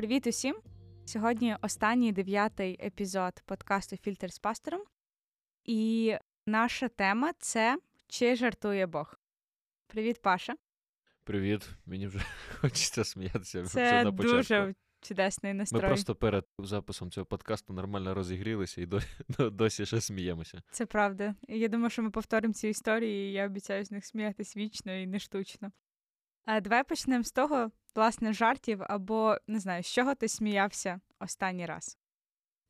Привіт усім! Сьогодні останній дев'ятий епізод подкасту Фільтр з пастором. І наша тема це чи жартує Бог. Привіт, Паша. Привіт, мені вже хочеться сміятися. Це на початку. дуже чудесний настрой. Ми просто перед записом цього подкасту нормально розігрілися і досі, досі ще сміємося. Це правда. Я думаю, що ми повторимо ці історії, і я обіцяю з них сміятись вічно і не штучно. А давай почнемо з того, власне, жартів або не знаю, з чого ти сміявся останній раз.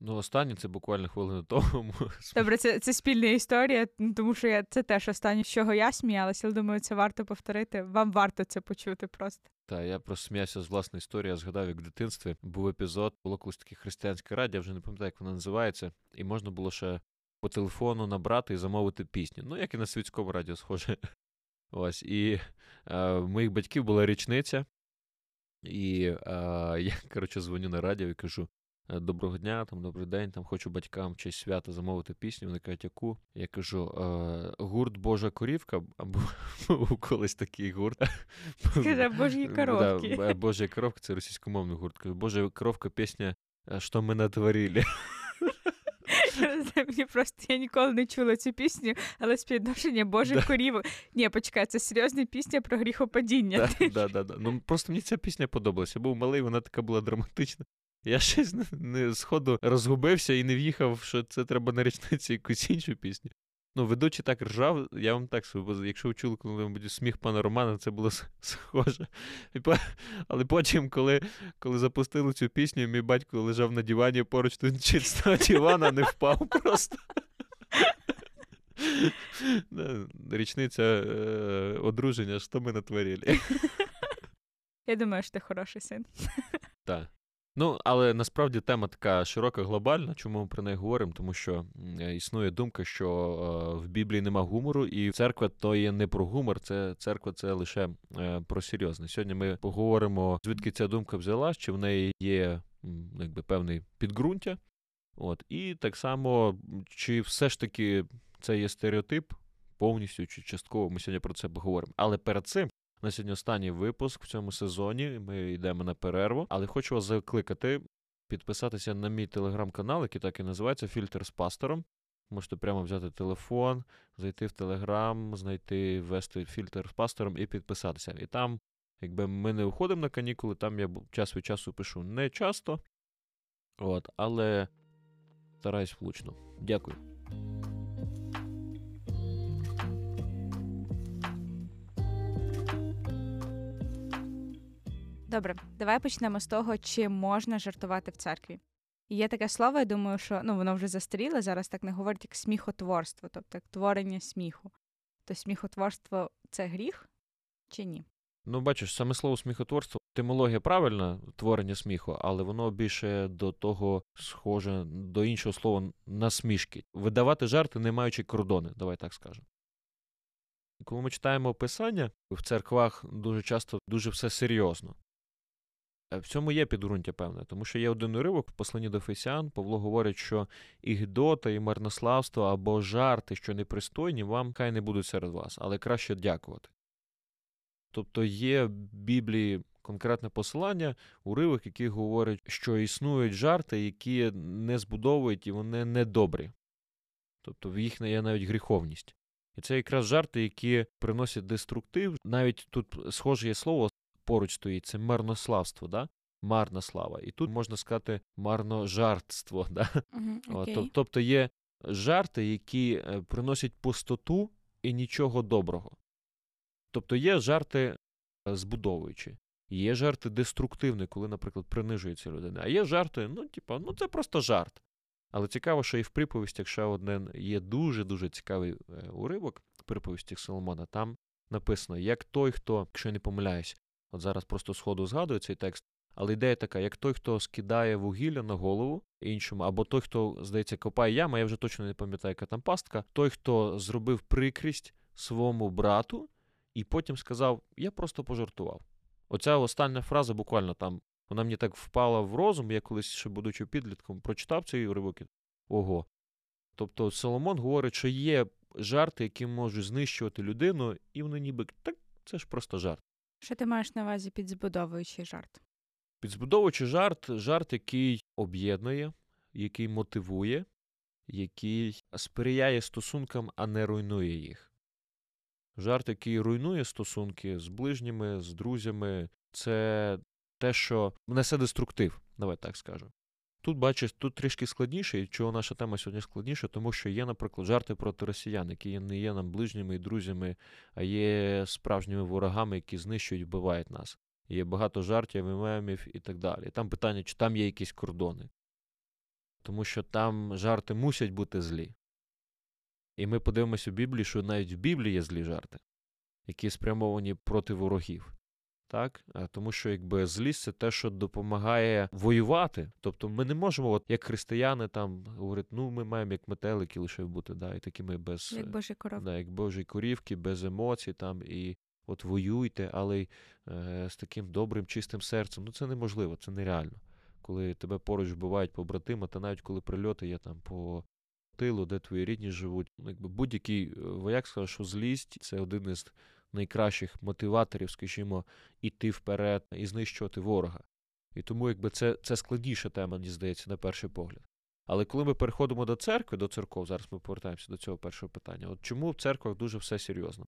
Ну, останнє це буквально хвилину тому. Добре, це це спільна історія, тому що я це теж останнє, з чого я сміялася, але думаю, це варто повторити. Вам варто це почути просто. Так, я просто сміявся з власної історії, я згадав, як в дитинстві був епізод, було колись таке християнське радіо, я вже не пам'ятаю, як воно називається, і можна було ще по телефону набрати і замовити пісню. Ну, як і на світському радіо, схоже. Ось. І е, в моїх батьків була річниця, і е, я, коротше, дзвоню на радіо і кажу: «Е, Доброго дня, там, добрий день, там хочу батькам в честь свята замовити пісню. Вони кажуть, яку? Я кажу: е, гурт Божа корівка, або колись такий гурт. Скажи, Божі коровки. Да, Божа коровка це російськомовний гурт. Кажу, Божа коровка пісня, що ми натворили. Мені просто я ніколи не чула цю пісню, але співвідношення Божих корів. Ні, почекай, це серйозна пісня про гріхопадіння. Да, да, да, да. Ну просто мені ця пісня подобалася. Я був малий, вона така була драматична. Я щось не, не сходу розгубився і не в'їхав, що це треба на річниці якусь іншу пісню. Ну, ведучий так ржав, я вам так скажу, бо якщо ви чули коли-небудь сміх пана Романа, це було схоже. Але потім, коли коли запустили цю пісню, мій батько лежав на дивані поруч тут чисто дивана, не впав просто. Річниця е, одруження, що ми натворили. Я думаю, що ти хороший син. Так. Ну, але насправді тема така широка, глобальна. Чому ми про неї говоримо? Тому що існує думка, що е, в Біблії нема гумору, і церква то є не про гумор, це церква це лише е, про серйозне. Сьогодні ми поговоримо, звідки ця думка взялась, чи в неї є якби певний підґрунтя. От, і так само, чи все ж таки це є стереотип повністю чи частково. Ми сьогодні про це поговоримо. Але перед цим на сьогодні останній випуск в цьому сезоні. Ми йдемо на перерву, але хочу вас закликати підписатися на мій телеграм-канал, який так і називається Фільтр з пастором. Можете прямо взяти телефон, зайти в телеграм, знайти, ввести фільтр з пастором і підписатися. І там, якби ми не уходимо на канікули, там я час від часу пишу не часто, от, але стараюсь влучно. Дякую. Добре, давай почнемо з того, чи можна жартувати в церкві. Є таке слово, я думаю, що ну, воно вже застаріло, зараз так не говорять, як сміхотворство, тобто як творення сміху. То сміхотворство це гріх чи ні? Ну, бачиш, саме слово сміхотворство, етимологія правильна, творення сміху, але воно більше до того схоже до іншого слова насмішки. Видавати жарти, не маючи кордони, давай так скажемо. Коли ми читаємо писання, в церквах дуже часто дуже все серйозно. Е, в цьому є підґрунтя певне, тому що є один уривок в посланні до Фесіан, Павло говорить, що і і марнославство або жарти, що непристойні, вам хай не будуть серед вас, але краще дякувати. Тобто є в Біблії конкретне посилання, уривок, який говорить, що існують жарти, які не збудовують і вони недобрі. Тобто в їх є навіть гріховність. І це якраз жарти, які приносять деструктив. Навіть тут схоже є слово поруч стоїть, це марнославство, да? марна слава. І тут можна сказати марножартство. Да? Uh-huh, okay. Тобто є жарти, які е, приносять пустоту і нічого доброго. Тобто є жарти е, збудовуючі, є жарти деструктивні, коли, наприклад, принижується людина. А є жарти, ну, типу, ну це просто жарт. Але цікаво, що і в приповістях ще один є дуже-дуже цікавий е, уривок в приповістях Соломона. Там написано, як той, хто, якщо я не помиляюсь, От зараз просто сходу згадую цей текст. Але ідея така, як той, хто скидає вугілля на голову іншому, або той, хто, здається, копає яму, я вже точно не пам'ятаю, яка там пастка, той, хто зробив прикрість своєму брату, і потім сказав: Я просто пожартував. Оця остання фраза буквально там, вона мені так впала в розум, я колись, ще будучи підлітком, прочитав цей уривок. Ого. Тобто Соломон говорить, що є жарти, які можуть знищувати людину, і вони ніби так, це ж просто жарт. Що ти маєш на увазі під збудовуючий жарт? Підзбудовуючи жарт, жарт, який об'єднує, який мотивує, який сприяє стосункам, а не руйнує їх. Жарт, який руйнує стосунки з ближніми, з друзями, це те, що несе деструктив, давай так скажу. Тут, бачиш, тут трішки складніше, і чого наша тема сьогодні складніша, тому що є, наприклад, жарти проти росіян, які не є нам ближніми і друзями, а є справжніми ворогами, які знищують, вбивають нас. Є багато жартів, і мемів і так далі. Там питання, чи там є якісь кордони. Тому що там жарти мусять бути злі. І ми подивимося в Біблії, що навіть в Біблії є злі жарти, які спрямовані проти ворогів. Так? Тому що якби злість це те, що допомагає воювати. Тобто ми не можемо, от як християни, там говорити, ну ми маємо як метелики лише бути, да, і такими без як божі коровки. Да, як божі корівки, без емоцій там і от воюйте, але й е, з таким добрим, чистим серцем. Ну це неможливо, це нереально. Коли тебе поруч вбивають побратима, та навіть коли прильоти є там по тилу, де твої рідні живуть. Ну, якби будь-який е, вояк сказав, що злість це один із найкращих мотиваторів, скажімо, іти вперед і знищувати ворога. І тому, якби це це складніша тема, мені здається, на перший погляд. Але коли ми переходимо до церкви, до церков, зараз ми повертаємося до цього першого питання. От чому в церквах дуже все серйозно?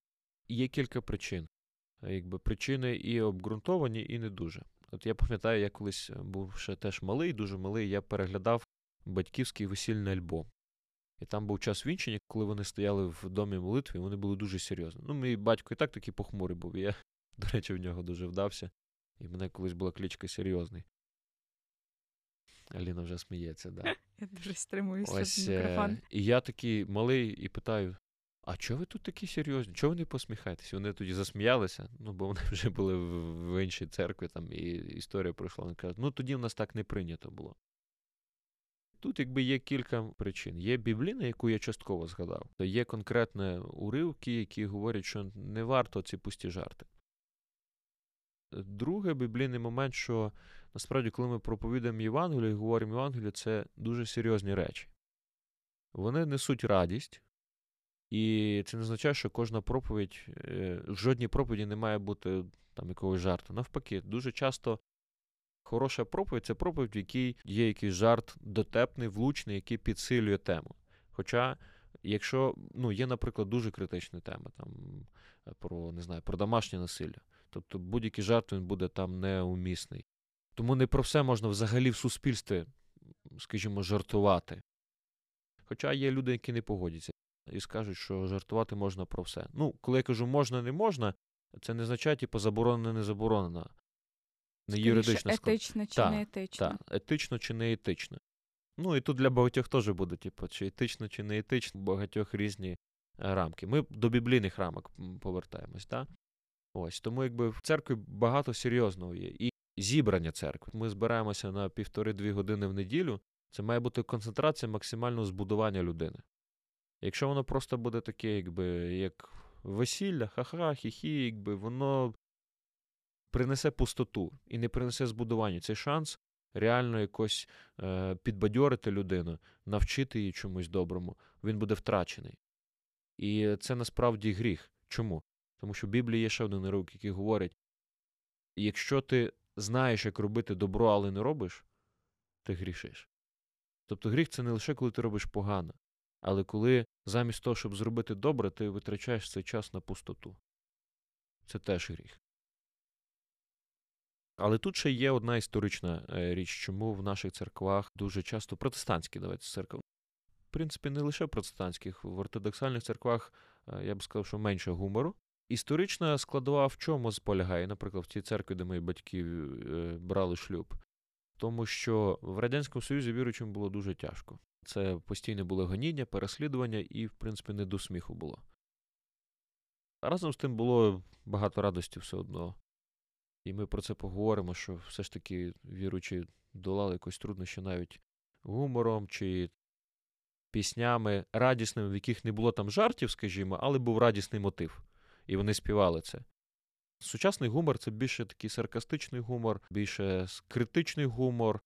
Є кілька причин. Якби Причини і обґрунтовані, і не дуже. От я пам'ятаю, я колись був ще теж малий, дуже малий, я переглядав батьківський весільний альбом. І там був час вінчення, коли вони стояли в домі молитви, вони були дуже серйозні. Ну, мій батько і так такий похмурий був. І я, до речі, в нього дуже вдався. І в мене колись була кличка серйозний. Аліна вже сміється, да. Я дуже стримуюся Ось, в мікрофон. Е- і я такий малий і питаю: а чого ви тут такі серйозні? Чого ви не посміхаєтесь? Вони тоді засміялися, ну бо вони вже були в, в іншій церкві, там і історія пройшла. Вони кажуть, ну тоді в нас так не прийнято було. Тут, якби є кілька причин. Є бібліна, яку я частково згадав, то є конкретні уривки, які говорять, що не варто ці пусті жарти. Другий біблійний момент, що насправді, коли ми проповідаємо Євангелію і говоримо Євангелію, це дуже серйозні речі. Вони несуть радість, і це не означає, що кожна проповідь, в жодній проповіді не має бути там якогось жарту. Навпаки, дуже часто Хороша проповідь це проповідь, в якій є якийсь жарт дотепний, влучний, який підсилює тему. Хоча, якщо ну, є, наприклад, дуже критична тема там, про не знаю, про домашнє насилля, тобто будь-який жарт він буде там неумісний. Тому не про все можна взагалі в суспільстві, скажімо, жартувати. Хоча є люди, які не погодяться і скажуть, що жартувати можна про все. Ну, коли я кажу можна, не можна, це не означає, типу, заборонено, не заборонено не юридично етично чи та, не етично. Так, етично чи не етично. Ну і тут для багатьох теж буде, типу, чи етично, чи не етично, багатьох різні е, рамки. Ми до біблійних рамок повертаємось, так? Ось тому, якби в церкві багато серйозного є. І зібрання церкви. Ми збираємося на півтори-дві години в неділю. Це має бути концентрація максимального збудування людини. Якщо воно просто буде таке, якби як весілля, ха-ха, хі-хі, якби воно принесе пустоту і не принесе збудування. Цей шанс реально якось е, підбадьорити людину, навчити її чомусь доброму, він буде втрачений. І це насправді гріх. Чому? Тому що в Біблії є ще один урок, який говорить: якщо ти знаєш, як робити добро, але не робиш, ти грішиш. Тобто гріх це не лише коли ти робиш погано, але коли замість того, щоб зробити добре, ти витрачаєш цей час на пустоту. Це теж гріх. Але тут ще є одна історична е, річ, чому в наших церквах дуже часто протестантські давайте церкви. В принципі, не лише протестантських, в ортодоксальних церквах е, я б сказав, що менше гумору. Історична складова в чому полягає, наприклад, в тій церкві, де мої батьки е, брали шлюб, тому що в Радянському Союзі віруючим було дуже тяжко. Це постійне було гоніння, переслідування і, в принципі, не до сміху було. Разом з тим було багато радості все одно. І ми про це поговоримо, що все ж таки віруючі долали якось труднощі навіть гумором чи піснями радісними, в яких не було там жартів, скажімо, але був радісний мотив. І вони співали це. Сучасний гумор це більше такий саркастичний гумор, більше критичний гумор,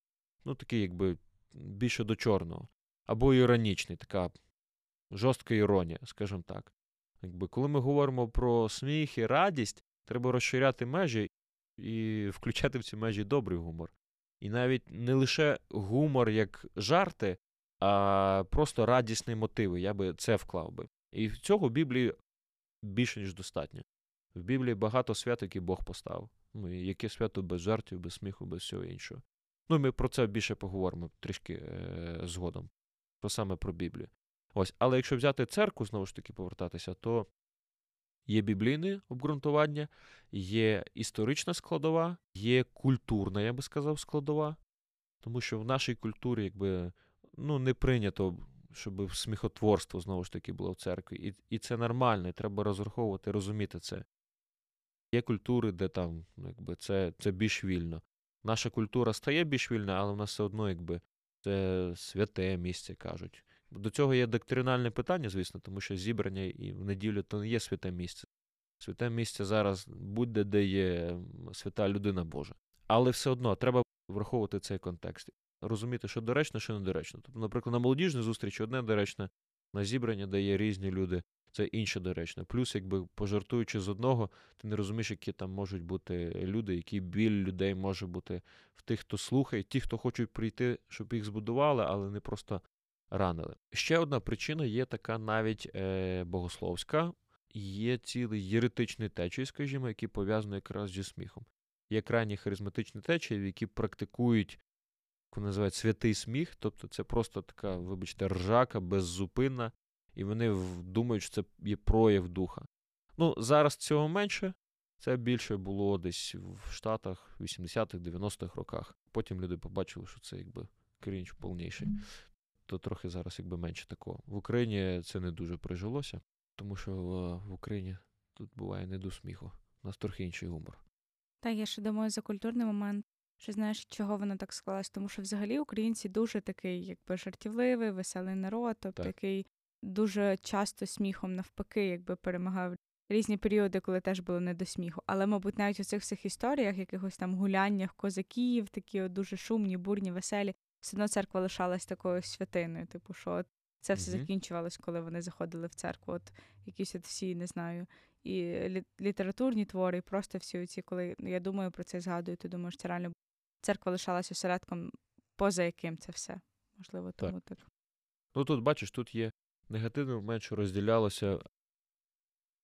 ну такий, якби більше до чорного. Або іронічний, така жорстка іронія, скажімо так. Якби Коли ми говоримо про сміх і радість, треба розширяти межі і включати в ці межі добрий гумор. І навіть не лише гумор як жарти, а просто радісні мотиви. Я би це вклав би. І цього в Біблії більше, ніж достатньо. В Біблії багато свят, які Бог поставив. Ну, і яке свято без жартів, без сміху, без всього іншого. Ну, ми про це більше поговоримо трішки е- згодом. Про саме про Біблію. Ось, але якщо взяти церкву, знову ж таки, повертатися, то є біблійне обґрунтування, є історична складова, є культурна, я би сказав, складова. Тому що в нашій культурі, якби ну, не прийнято, щоб сміхотворство знову ж таки було в церкві. І і це нормально, і треба розраховувати, розуміти це. Є культури, де там ну, якби, це це більш вільно. Наша культура стає більш вільна, але в нас все одно якби, це святе місце кажуть. До цього є доктринальне питання, звісно, тому що зібрання і в неділю то не є святе місце. Святе місце зараз будь-де, де є свята людина Божа. Але все одно треба враховувати цей контекст. Розуміти, що доречно, що недоречно. Тобто, наприклад, на молодіжній зустрічі одне доречне, на зібрання, де є різні люди, це інше доречне. Плюс, якби пожартуючи з одного, ти не розумієш, які там можуть бути люди, який біль людей може бути в тих, хто слухає, ті, хто хочуть прийти, щоб їх збудували, але не просто ранили. Ще одна причина є така навіть е, богословська, є цілий єретичний течій, скажімо, який пов'язаний якраз зі сміхом. Є крайні харизматичні течії, які практикують, як називають святий сміх, тобто це просто така, вибачте, ржака беззупинна, і вони думають, що це є прояв духа. Ну, зараз цього менше. Це більше було десь в Штатах, 80-х, 90-х роках. Потім люди побачили, що це якби крінж повніший то трохи зараз якби менше такого. В Україні це не дуже прижилося, тому що в Україні тут буває не до сміху. У нас трохи інший гумор. Та я ще думаю за культурний момент. Що знаєш, чого воно так склалось? Тому що взагалі українці дуже такий, якби жартівливий, веселий народ, тобто який дуже часто сміхом навпаки, якби перемагав різні періоди, коли теж було не до сміху. Але, мабуть, навіть у цих всіх історіях, якихось там гуляннях козаків, такі от дуже шумні, бурні, веселі, все одно церква лишалась такою святиною. Типу, що це все mm-hmm. закінчувалось, коли вони заходили в церкву. От якісь от всі, не знаю, і літературні твори, і просто всі оці, коли я думаю про це згадую, то думаю, що це реально церква лишалася осередком, поза яким це все. Можливо, тому так. так. Ну тут бачиш, тут є негативний момент, що розділялося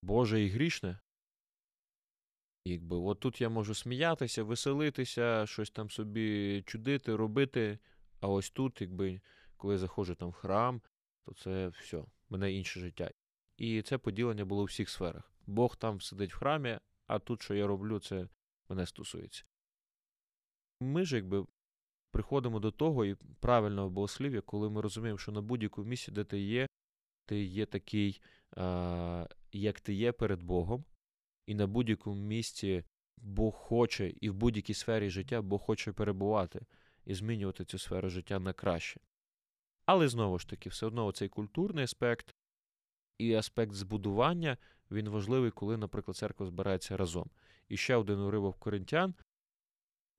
Боже і грішне. Якби от тут я можу сміятися, веселитися, щось там собі чудити, робити. А ось тут, якби, коли я заходжу там в храм, то це все, мене інше життя. І це поділення було у всіх сферах. Бог там сидить в храмі, а тут, що я роблю, це мене стосується. Ми ж якби приходимо до того і правильного богослів'я, коли ми розуміємо, що на будь-якому місці, де ти є, ти є такий, а, як ти є перед Богом, і на будь-якому місці Бог хоче, і в будь-якій сфері життя Бог хоче перебувати і змінювати цю сферу життя на краще. Але знову ж таки, все одно цей культурний аспект і аспект збудування він важливий, коли, наприклад, церква збирається разом. І ще один уривок коринтян.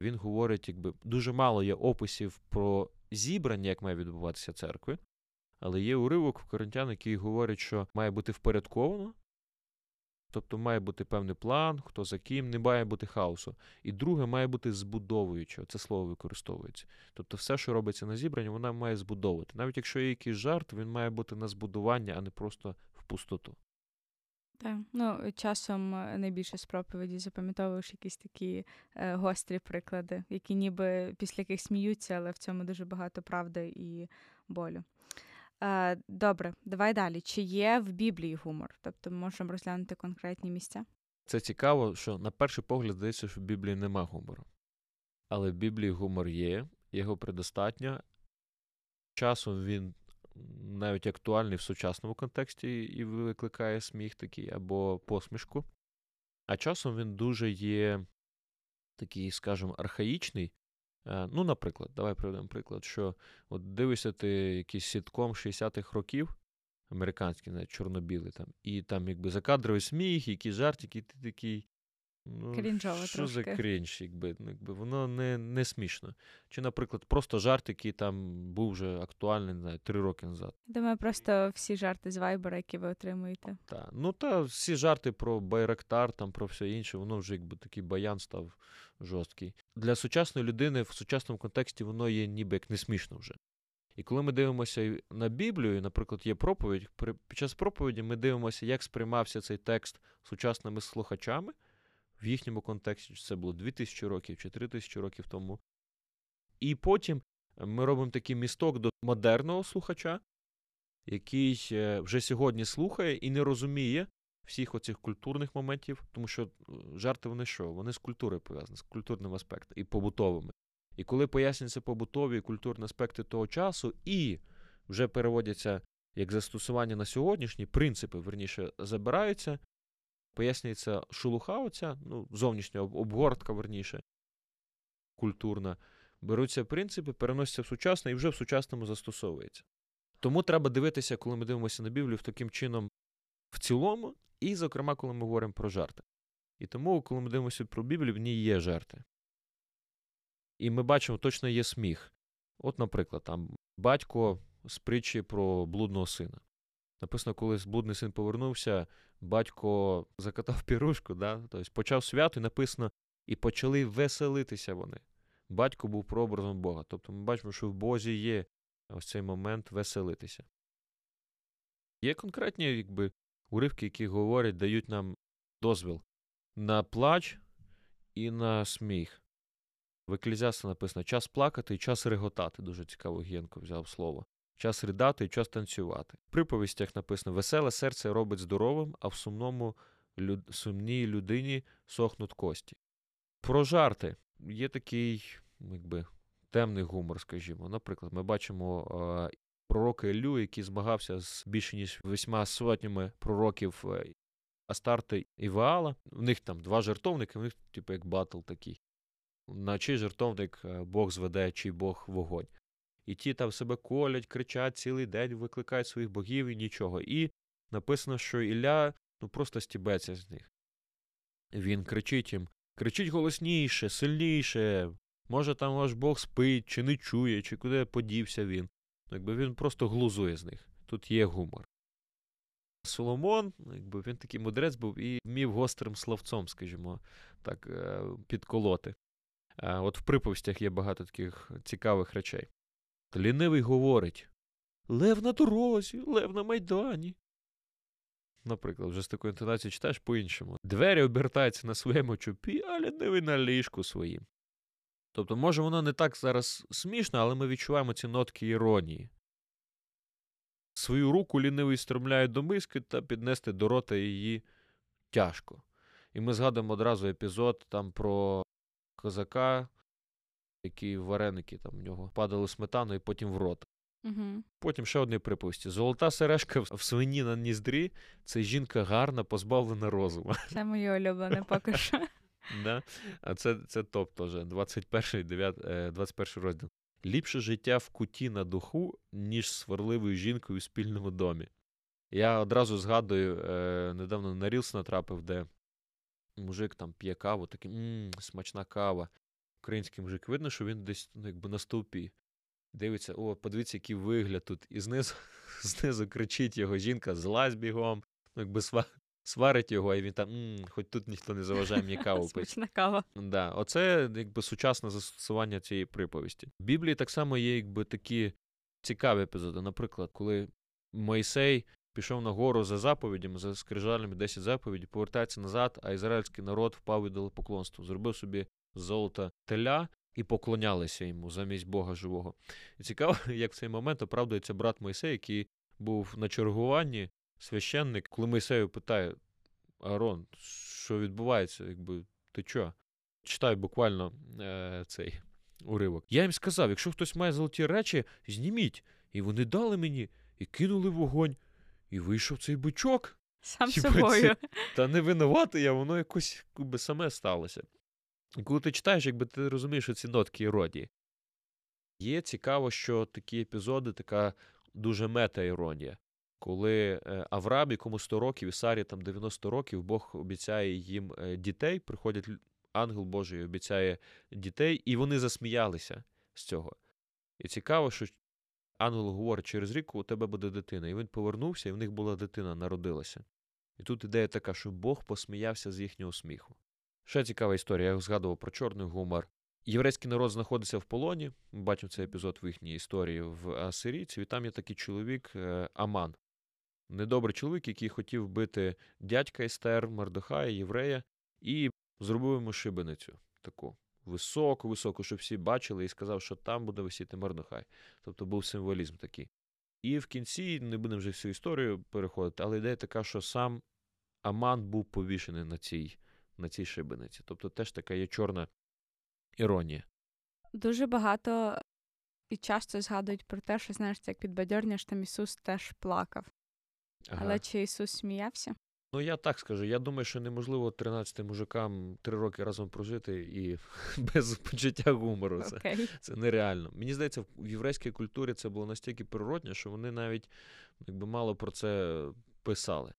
Він говорить, якби дуже мало є описів про зібрання, як має відбуватися церкви, але є уривок в коринтян, який говорить, що має бути впорядковано, Тобто має бути певний план, хто за ким, не має бути хаосу. І друге, має бути збудовуюче. Це слово використовується. Тобто, все, що робиться на зібранні, вона має збудовувати. Навіть якщо є якийсь жарт, він має бути на збудування, а не просто в пустоту. Так, ну часом е, найбільше з проповіді запам'ятовуєш якісь такі е, гострі приклади, які ніби після яких сміються, але в цьому дуже багато правди і болю. Е, Добре, давай далі. Чи є в Біблії гумор? Тобто ми можемо розглянути конкретні місця? Це цікаво, що на перший погляд здається, що в Біблії нема гумору. Але в Біблії гумор є, його предостатньо. Часом він навіть актуальний в сучасному контексті і викликає сміх такий або посмішку. А часом він дуже є такий, скажімо, архаїчний, ну, наприклад, давай приведемо приклад, що от дивишся ти якийсь сітком 60-х років, американський, навіть чорно-білий, там, і там якби закадровий сміх, якийсь жарт, який ти такий. Ну, Крінжово що за крінж, якби, ну, якби воно не, не смішно. Чи, наприклад, просто жарт, який там був вже актуальний, не знаю, три роки назад. Думаю, просто всі жарти з вайбера, які ви отримуєте. Та. Ну та всі жарти про Байрактар, там про все інше, воно вже якби такий баян став жорсткий. Для сучасної людини в сучасному контексті воно є ніби як не смішно вже. І коли ми дивимося на Біблію, наприклад, є проповідь, при- під час проповіді ми дивимося, як сприймався цей текст сучасними слухачами в їхньому контексті, чи це було 2000 років чи 3000 років тому. І потім ми робимо такий місток до модерного слухача, який е, вже сьогодні слухає і не розуміє всіх оцих культурних моментів, тому що е, жарти вони що? Вони з культурою пов'язані, з культурним аспектом і побутовими. І коли пояснюються побутові і культурні аспекти того часу, і вже переводяться як застосування на сьогоднішні, принципи, верніше, забираються, пояснюється шелуха оця, ну, зовнішня обгортка, верніше, культурна, беруться принципи, переносяться в сучасне і вже в сучасному застосовується. Тому треба дивитися, коли ми дивимося на Біблію, таким чином в цілому, і, зокрема, коли ми говоримо про жарти. І тому, коли ми дивимося про Біблію, в ній є жарти. І ми бачимо, точно є сміх. От, наприклад, там батько з притчі про блудного сина. Написано, коли блудний син повернувся, батько закатав пірушку, да? тобто почав свято, і написано, і почали веселитися вони. Батько був прообразом Бога. Тобто ми бачимо, що в Бозі є ось цей момент веселитися. Є конкретні якби, уривки, які говорять, дають нам дозвіл на плач і на сміх. В Еклезіаста написано час плакати і час реготати. Дуже цікаво Гєнко взяв слово. Час ридати і час танцювати. В приповістях написано: веселе серце робить здоровим, а в сумному люд... сумній людині сохнуть кості. Про жарти є такий, якби, темний гумор, скажімо. Наприклад, ми бачимо пророка Іллю, який змагався з більше ніж восьма сотнями пророків е, Астарти і Ваала. В них там два жертовники, в них, типу, як батл такий. На чий жертовник е, Бог зведе, чий Бог вогонь. І ті там себе колять, кричать цілий день, викликають своїх богів і нічого. І написано, що Ілля ну, просто стібеться з них. Він кричить їм: кричіть голосніше, сильніше. Може, там ваш Бог спить, чи не чує, чи куди подівся він. Якби він просто глузує з них. Тут є гумор. Соломон, якби він такий мудрець був і вмів гострим словцом, скажімо, так, е, підколоти. Е, От в приповістях є багато таких цікавих речей. Лінивий говорить: Лев на дорозі, лев на майдані. Наприклад, вже з такою інтонацією читаєш по-іншому. Двері обертаються на своєму чупі, а лінивий на ліжку своїм. Тобто, може, воно не так зараз смішно, але ми відчуваємо ці нотки іронії. Свою руку лінивий стромляє до миски та піднести до рота її тяжко. І ми згадуємо одразу епізод там про козака, який вареники там в нього падали сметану і потім в рот. Угу. Потім ще одні приповісті. Золота сережка в свині на ніздрі це жінка гарна, позбавлена розуму. Це моє улюблене поки що. Да? А це, це топ теж, 21, 9, е, 21 розділ. Ліпше життя в куті на духу, ніж сварливою жінкою у спільному домі. Я одразу згадую, е, недавно на Рілс натрапив, де мужик там п'є каву, такий мм, смачна кава. Український мужик видно, що він десь ну, якби на стовпі. Дивиться, о, подивіться, який вигляд тут. І знизу, знизу кричить його жінка, злазь бігом, ну, якби сварить його, і він там, мм, хоч тут ніхто не заважає мені каву пити. Смачна кава. Да, оце якби сучасне застосування цієї приповісті. В Біблії так само є якби такі цікаві епізоди. Наприклад, коли Мойсей пішов на гору за заповідями, за скрижалями 10 заповідей, повертається назад, а ізраїльський народ впав від поклонство. Зробив собі золота теля і поклонялися йому замість Бога живого. І цікаво, як в цей момент оправдується брат Мойсей, який був на чергуванні, священник, коли Мойсею питає: Арон, що відбувається? Якби ти чо? Читаю буквально е, цей уривок. Я їм сказав: якщо хтось має золоті речі, зніміть. І вони дали мені і кинули вогонь. І вийшов цей бичок. Сам Типа собою. Та не винуватий я, воно якось якби, саме сталося. І коли ти читаєш, якби ти розумієш ці нотки іронії. Є цікаво, що такі епізоди, така дуже мета-іронія. коли е, Авраам, якому 100 років, і Сарі там 90 років, Бог обіцяє їм е, дітей, приходять ангел Божий обіцяє дітей, і вони засміялися з цього. І цікаво, що ангел говорить, через рік у тебе буде дитина. І він повернувся, і в них була дитина, народилася. І тут ідея така, що Бог посміявся з їхнього сміху. Ще цікава історія, я згадував про чорний гумор. Єврейський народ знаходиться в полоні. Ми бачимо цей епізод в їхній історії в Асирійці, і там є такий чоловік е, Аман. Недобрий чоловік, який хотів вбити дядька Естер, Мардохая, єврея, і зробив йому шибеницю таку високу, високу, щоб всі бачили, і сказав, що там буде висіти Мардохай. Тобто був символізм такий. І в кінці не будемо вже всю історію переходити, але ідея така, що сам Аман був повішений на цій на цій шибениці. Тобто теж така є чорна іронія. Дуже багато і часто згадують про те, що знаєш, як підбадьорня, що там Ісус теж плакав. Ага. Але чи Ісус сміявся? Ну, я так скажу. Я думаю, що неможливо 13 мужикам три роки разом прожити і без почуття гумору. Це, Окей. це нереально. Мені здається, в єврейській культурі це було настільки природне, що вони навіть якби мало про це писали.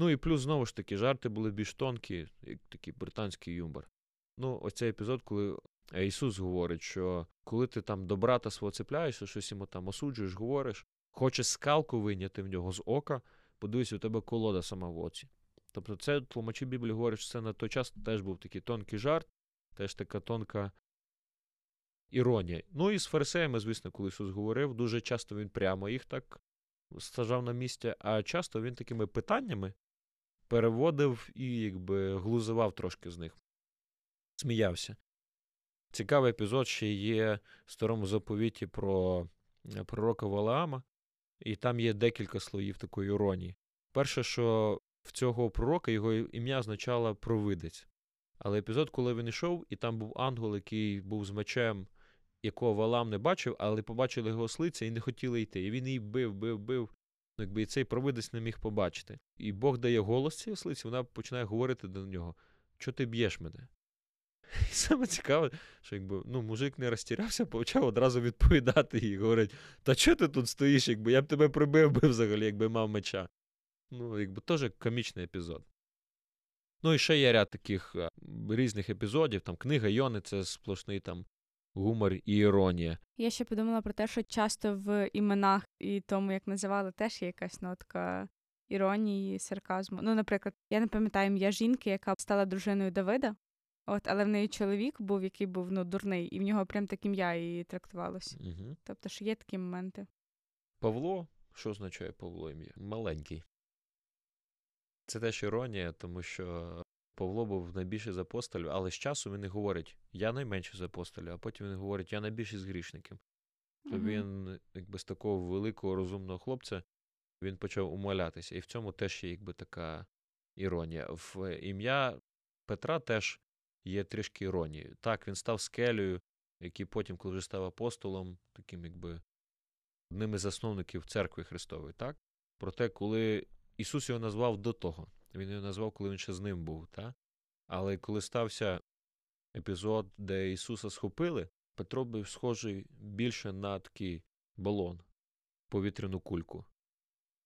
Ну і плюс, знову ж таки, жарти були більш тонкі, як такий британський юмор. Ну, ось цей епізод, коли Ісус говорить, що коли ти там до брата свого цепляєшся, щось йому там осуджуєш, говориш, хочеш скалку вийняти в нього з ока, подивись, у тебе колода сама в оці. Тобто, це тлумачі Біблії говорять, що це на той час теж був такий тонкий жарт, теж така тонка іронія. Ну і з фарисеями, звісно, коли Ісус говорив, дуже часто він прямо їх так сажав на місці, а часто він такими питаннями переводив і якби глузував трошки з них. Сміявся. Цікавий епізод ще є в старому заповіті про е, пророка Валаама, і там є декілька слоїв такої іронії. Перше, що в цього пророка його ім'я означало провидець. Але епізод, коли він йшов, і там був ангел, який був з мечем, якого Валам не бачив, але побачили його ослиця і не хотіли йти. І він її бив, бив, бив. Ну, якби і цей провидець не міг побачити. І Бог дає голос цій ослиці, вона починає говорити до нього: Чого ти б'єш мене? І саме цікаве, що якби ну, мужик не розтірався, почав одразу відповідати і говорить: Та чого ти тут стоїш, якби я б тебе прибив би взагалі, якби мав меча. Ну, якби теж комічний епізод. Ну і ще є ряд таких різних епізодів. Там книга Йони це сплошний там гумор і іронія. Я ще подумала про те, що часто в іменах і тому, як називали, теж є якась нотка іронії, сарказму. Ну, наприклад, я не пам'ятаю ім'я жінки, яка стала дружиною Давида, от, але в неї чоловік був, який був ну, дурний, і в нього прям так ім'я і трактувалося. Угу. Тобто, що є такі моменти. Павло, що означає Павло ім'я? Маленький. Це теж іронія, тому що Павло був найбільший з апостолів, але з часу він не говорить я найменший з апостолів, а потім він говорить я найбільший з грішників. То Мгм. він, якби з такого великого розумного хлопця, він почав умолятися. І в цьому теж є якби така іронія. В ім'я Петра теж є трішки іронії. Так, він став скелею, який потім, коли вже став апостолом, таким якби одним із засновників церкви Христової, так? Проте, коли Ісус його назвав до того, він його назвав, коли він ще з ним був, так? Але коли стався епізод, де Ісуса схопили, Петро був схожий більше на такий балон, повітряну кульку.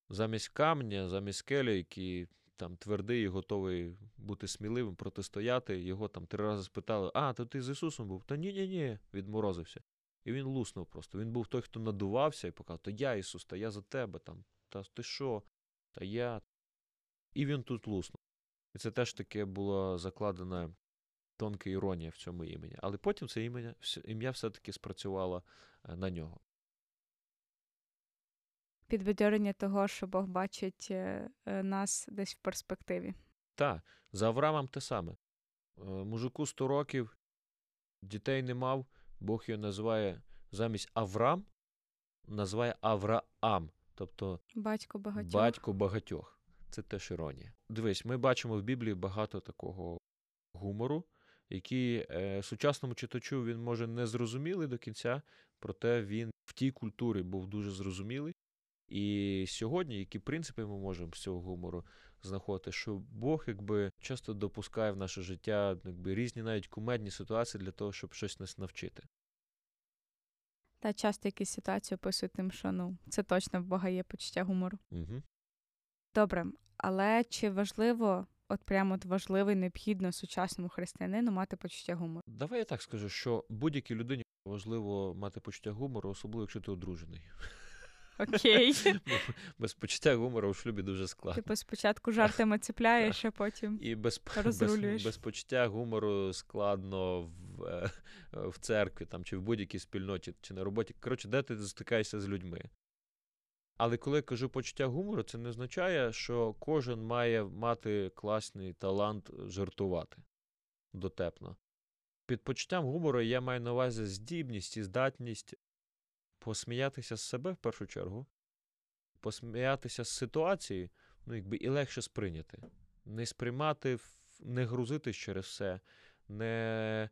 Замість камня, замість скелі, який там твердий і готовий бути сміливим, протистояти, його там три рази спитали: А, то ти з Ісусом був? Та ні, ні, ні, відморозився. І він луснув просто. Він був той, хто надувався і показав, то я Ісус, та я за тебе там, та ти що? Та я. І він тут луснув. І це теж таке була закладена тонка іронія в цьому імені. Але потім це ім'я, ім'я все-таки спрацювало е, на нього. Підбадьорення того, що Бог бачить е, е, нас десь в перспективі. Так, за Авраамом те саме. Мужику 100 років, дітей не мав, Бог його називає замість Авраам, називає Авраам, тобто Батько багатьох. батько багатьох. Це теж іронія. Дивись, ми бачимо в Біблії багато такого гумору, який е, сучасному читачу він може не зрозумілий до кінця, проте він в тій культурі був дуже зрозумілий. І сьогодні, які принципи ми можемо з цього гумору знаходити, що Бог якби часто допускає в наше життя якби, різні навіть кумедні ситуації для того, щоб щось нас навчити. Та часто якісь ситуації описують тим, що ну це точно в Бога є почуття гумору. Угу. Добре, але чи важливо, от прямо от важливо і необхідно сучасному християнину мати почуття гумору? Давай я так скажу, що будь-якій людині важливо мати почуття гумору, особливо якщо ти одружений. Окей. Без почуття гумору у шлюбі дуже складно. Типу спочатку жартами цепляєш, а потім. І без, без, Розрулюєш. без почуття гумору складно в, е, в церкві там, чи в будь-якій спільноті, чи на роботі. Коротше, де ти стикаєшся з людьми. Але коли я кажу почуття гумору, це не означає, що кожен має мати класний талант жартувати дотепно. Під почуттям гумору я маю на увазі здібність і здатність посміятися з себе в першу чергу, посміятися з ситуації, ну, якби і легше сприйняти. Не сприймати, не грузитись через все, не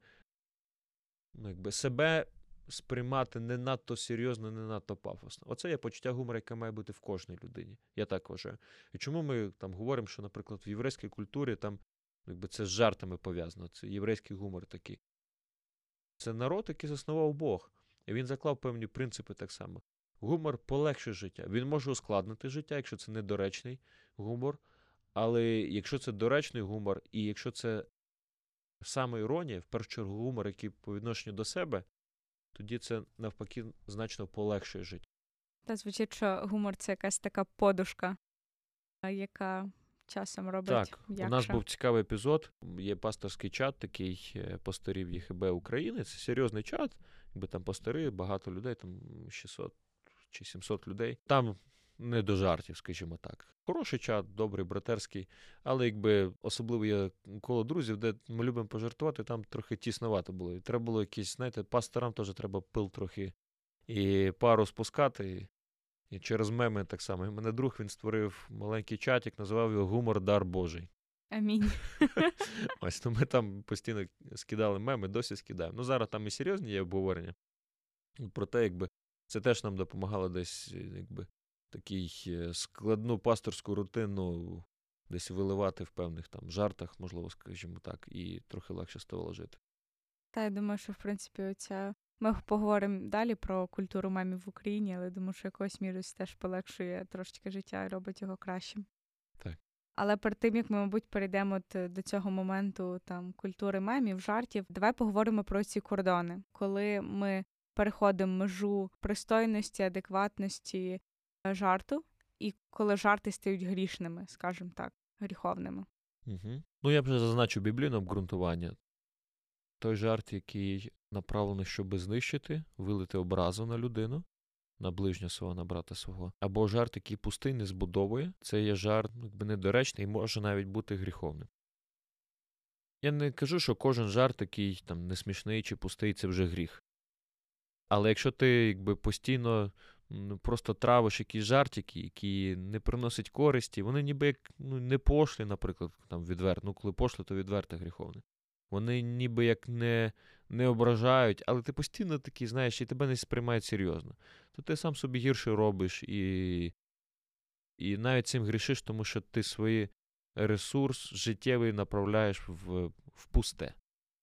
ну, якби, себе сприймати не надто серйозно, не надто пафосно. Оце є почуття гумору, яке має бути в кожній людині. Я так вважаю. І чому ми там говоримо, що, наприклад, в єврейській культурі там ну, якби, це з жартами пов'язано, це єврейський гумор такий. Це народ, який заснував Бог. І він заклав певні принципи так само. Гумор полегшує життя. Він може ускладнити життя, якщо це недоречний гумор. Але якщо це доречний гумор, і якщо це саме іронія, в першу чергу гумор, який по відношенню до себе, тоді це навпаки значно полегшує життя. Та звучить, що гумор це якась така подушка, яка часом робить Так, м'якше. у нас був цікавий епізод. Є пасторський чат, такий е, пасторів ЄХБ України. Це серйозний чат, якби там пастори, багато людей, там 600 чи 700 людей. Там не до жартів, скажімо так. Хороший чат, добрий, братерський, але якби особливо є коло друзів, де ми любимо пожартувати, там трохи тіснувато було. І треба було якісь, знаєте, пасторам теж треба пил трохи і пару спускати. І, і через меми так само. І мене друг він створив маленький чатик, називав його Гумор Дар Божий. Амінь. Ось то ми там постійно скидали меми, досі скидаємо. Ну зараз там і серйозні є обговорення. Проте, якби це теж нам допомагало десь, якби такий е, складну пасторську рутину десь виливати в певних там жартах, можливо, скажімо так, і трохи легше ставало жити. Та я думаю, що в принципі оця. Ми поговоримо далі про культуру мемів в Україні, але думаю, що якоюсь мірою теж полегшує трошечки життя і робить його кращим. Так. Але перед тим як ми, мабуть, перейдемо е, до цього моменту там культури мемів, жартів, давай поговоримо про ці кордони, коли ми переходимо межу пристойності, адекватності жарту, і коли жарти стають грішними, скажімо так, гріховними. Угу. Ну, я вже зазначив біблійне обґрунтування. Той жарт, який направлений, щоб знищити, вилити образу на людину, на ближнього свого, на брата свого. Або жарт, який пустий, не збудовує, це є жарт ну, якби недоречний і може навіть бути гріховним. Я не кажу, що кожен жарт, який там несмішний чи пустий, це вже гріх. Але якщо ти якби постійно просто травиш якісь жартики, які не приносять користі, вони ніби як ну, не пошлі, наприклад, там відверто. Ну, коли пошлі, то відверто гріховне. Вони ніби як не, не ображають, але ти постійно такий, знаєш, і тебе не сприймають серйозно. То ти сам собі гірше робиш і, і навіть цим грішиш, тому що ти свій ресурс життєвий направляєш в, в пусте.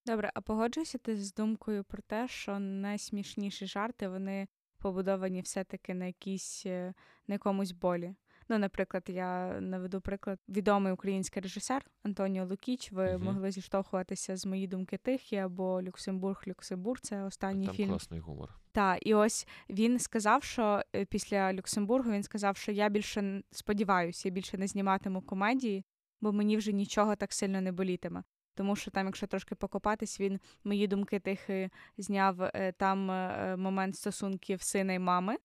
Добре, а погоджуєшся ти з думкою про те, що найсмішніші жарти вони побудовані все-таки на якійсь е, на якомусь болі. Ну, наприклад, я наведу приклад відомий український режисер Антоніо Лукіч. Ви Мгм. могли зіштовхуватися з мої думки тихі або Люксембург, Люксембург. Це останній Там фільм. класний гумор. Так, і ось він сказав, що е, після Люксембургу він сказав, що я більше сподіваюся, я більше не зніматиму комедії, бо мені вже нічого так сильно не болітиме. Тому що там, якщо трошки покопатись, він мої думки тихи зняв е, там е, момент стосунків сина і мами,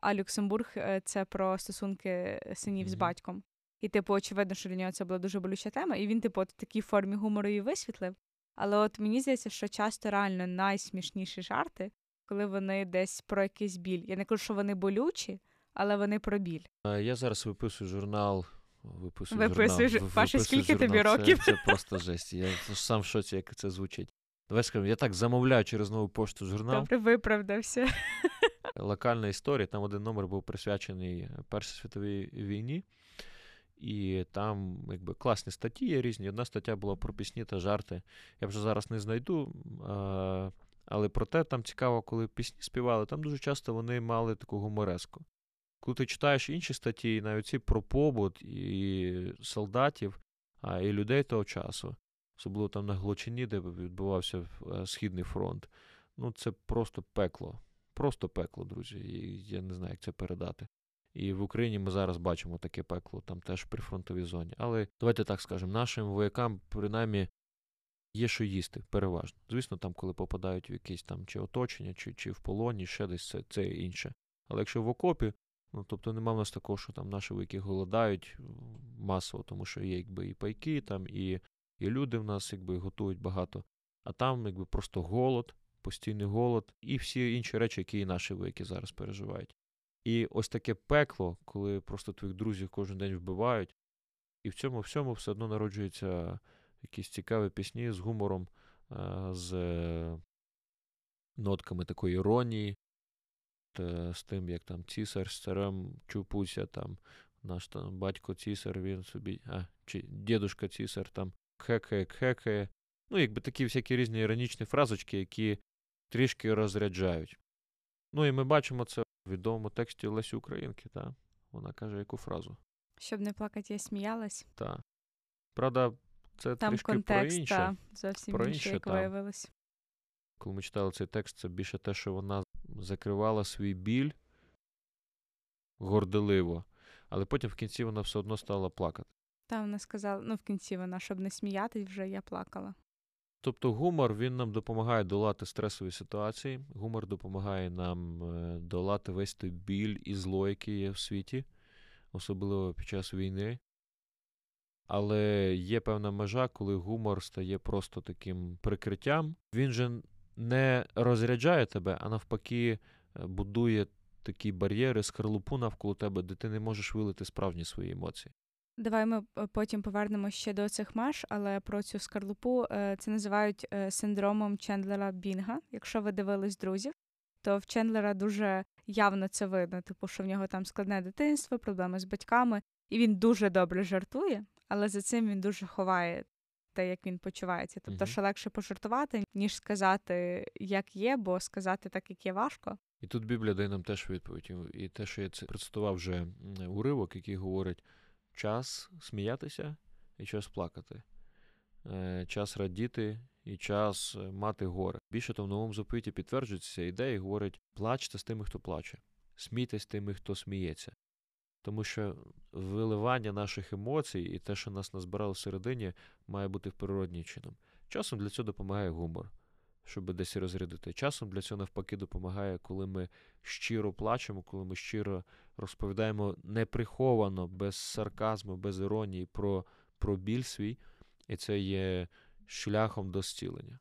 а Люксембург е, це про стосунки синів з батьком. І, типу, очевидно, що для нього це була дуже болюча тема, і він, типу, от в такій формі гумору її висвітлив. Але от мені здається, що часто реально найсмішніші жарти, коли вони десь про якийсь біль. Я не кажу, що вони болючі, але вони про біль. Е, Я зараз виписую журнал. Виписую Виписуй журнал. Паша, виписую скільки тобі років? Це, це просто жесть. Я сам в шоці, як це звучить. Давай скажемо, я так замовляю через нову пошту журнал. Добре, виправдався. Локальна історія. Там один номер був присвячений Першій світовій війні. І там якби класні статті є різні. Одна стаття була про пісні та жарти. Я вже зараз не знайду. Але проте там цікаво, коли пісні співали, там дуже часто вони мали таку гумореску. Коли ти читаєш інші статті, навіть ці про побут і солдатів, а і людей того часу, особливо там на Глочині, де відбувався е, Східний фронт, ну це просто пекло. Просто пекло, друзі. І я не знаю, як це передати. І в Україні ми зараз бачимо таке пекло, там теж при фронтовій зоні. Але давайте так скажемо, нашим воякам, принаймні, є що їсти, переважно. Звісно, там, коли попадають в якесь там чи оточення, чи чи в полоні, ще десь це це інше. Але якщо в окопі, ну тобто нема в нас такого, що там наші вояки голодають масово, тому що є якби і пайки, там, і і люди в нас якби готують багато. А там якби просто голод, постійний голод і всі інші речі, які і наші вояки зараз переживають. І ось таке пекло, коли просто твоїх друзів кожен день вбивають, і в цьому всьому все одно народжуються якісь цікаві пісні з гумором, з нотками такої іронії, з тим, як там цісар з царем чупуся, там наш там батько цісар, він собі, а, чи дідушка цісар там хекає, хекає. Ну, якби такі всякі різні іронічні фразочки, які трішки розряджають. Ну і ми бачимо це в відомому тексті Лесі Українки, та? Вона каже яку фразу. Щоб не плакати, я сміялась. Так. Правда, це Там трішки контекст, про інше. та, зовсім про інше, інше, як та. виявилось. Коли ми читали цей текст, це більше те, що вона закривала свій біль горделиво, але потім в кінці вона все одно стала плакати. Та вона сказала, ну в кінці вона, щоб не сміятись, вже я плакала. Тобто гумор він нам допомагає долати стресові ситуації, гумор допомагає нам е, долати весь той біль і зло, який є в світі, особливо під час війни. Але є певна межа, коли гумор стає просто таким прикриттям. Він же не розряджає тебе, а навпаки, е, будує такі бар'єри, скорлупу навколо тебе, де ти не можеш вилити справжні свої емоції. Давай ми е, потім повернемося ще до цих меж, але про цю скарлупу е, це називають синдромом Чендлера Бінга. Якщо ви дивились друзів, то в Чендлера дуже явно це видно, типу, що в нього там складне дитинство, проблеми з батьками, і він дуже добре жартує, але за цим він дуже ховає те, як він почувається. Тобто, що легше пожартувати, ніж сказати, як є, бо сказати так, як є, важко. І тут Біблія дає нам теж відповідь. І те, що я це процитував вже уривок, який говорить: час сміятися і час плакати, Е, час радіти і час е, мати горе. Більше того, в новому заповіті підтверджується ідея і говорить: плачте з тими, хто плаче, смійтесь з тими, хто сміється. Тому що виливання наших емоцій і те, що нас назбирало всередині, має бути природнім чином. Часом для цього допомагає гумор, щоб десь розрядити. Часом для цього навпаки допомагає, коли ми щиро плачемо, коли ми щиро розповідаємо неприховано, без сарказму, без іронії про, про біль свій, і це є шляхом до зцілення.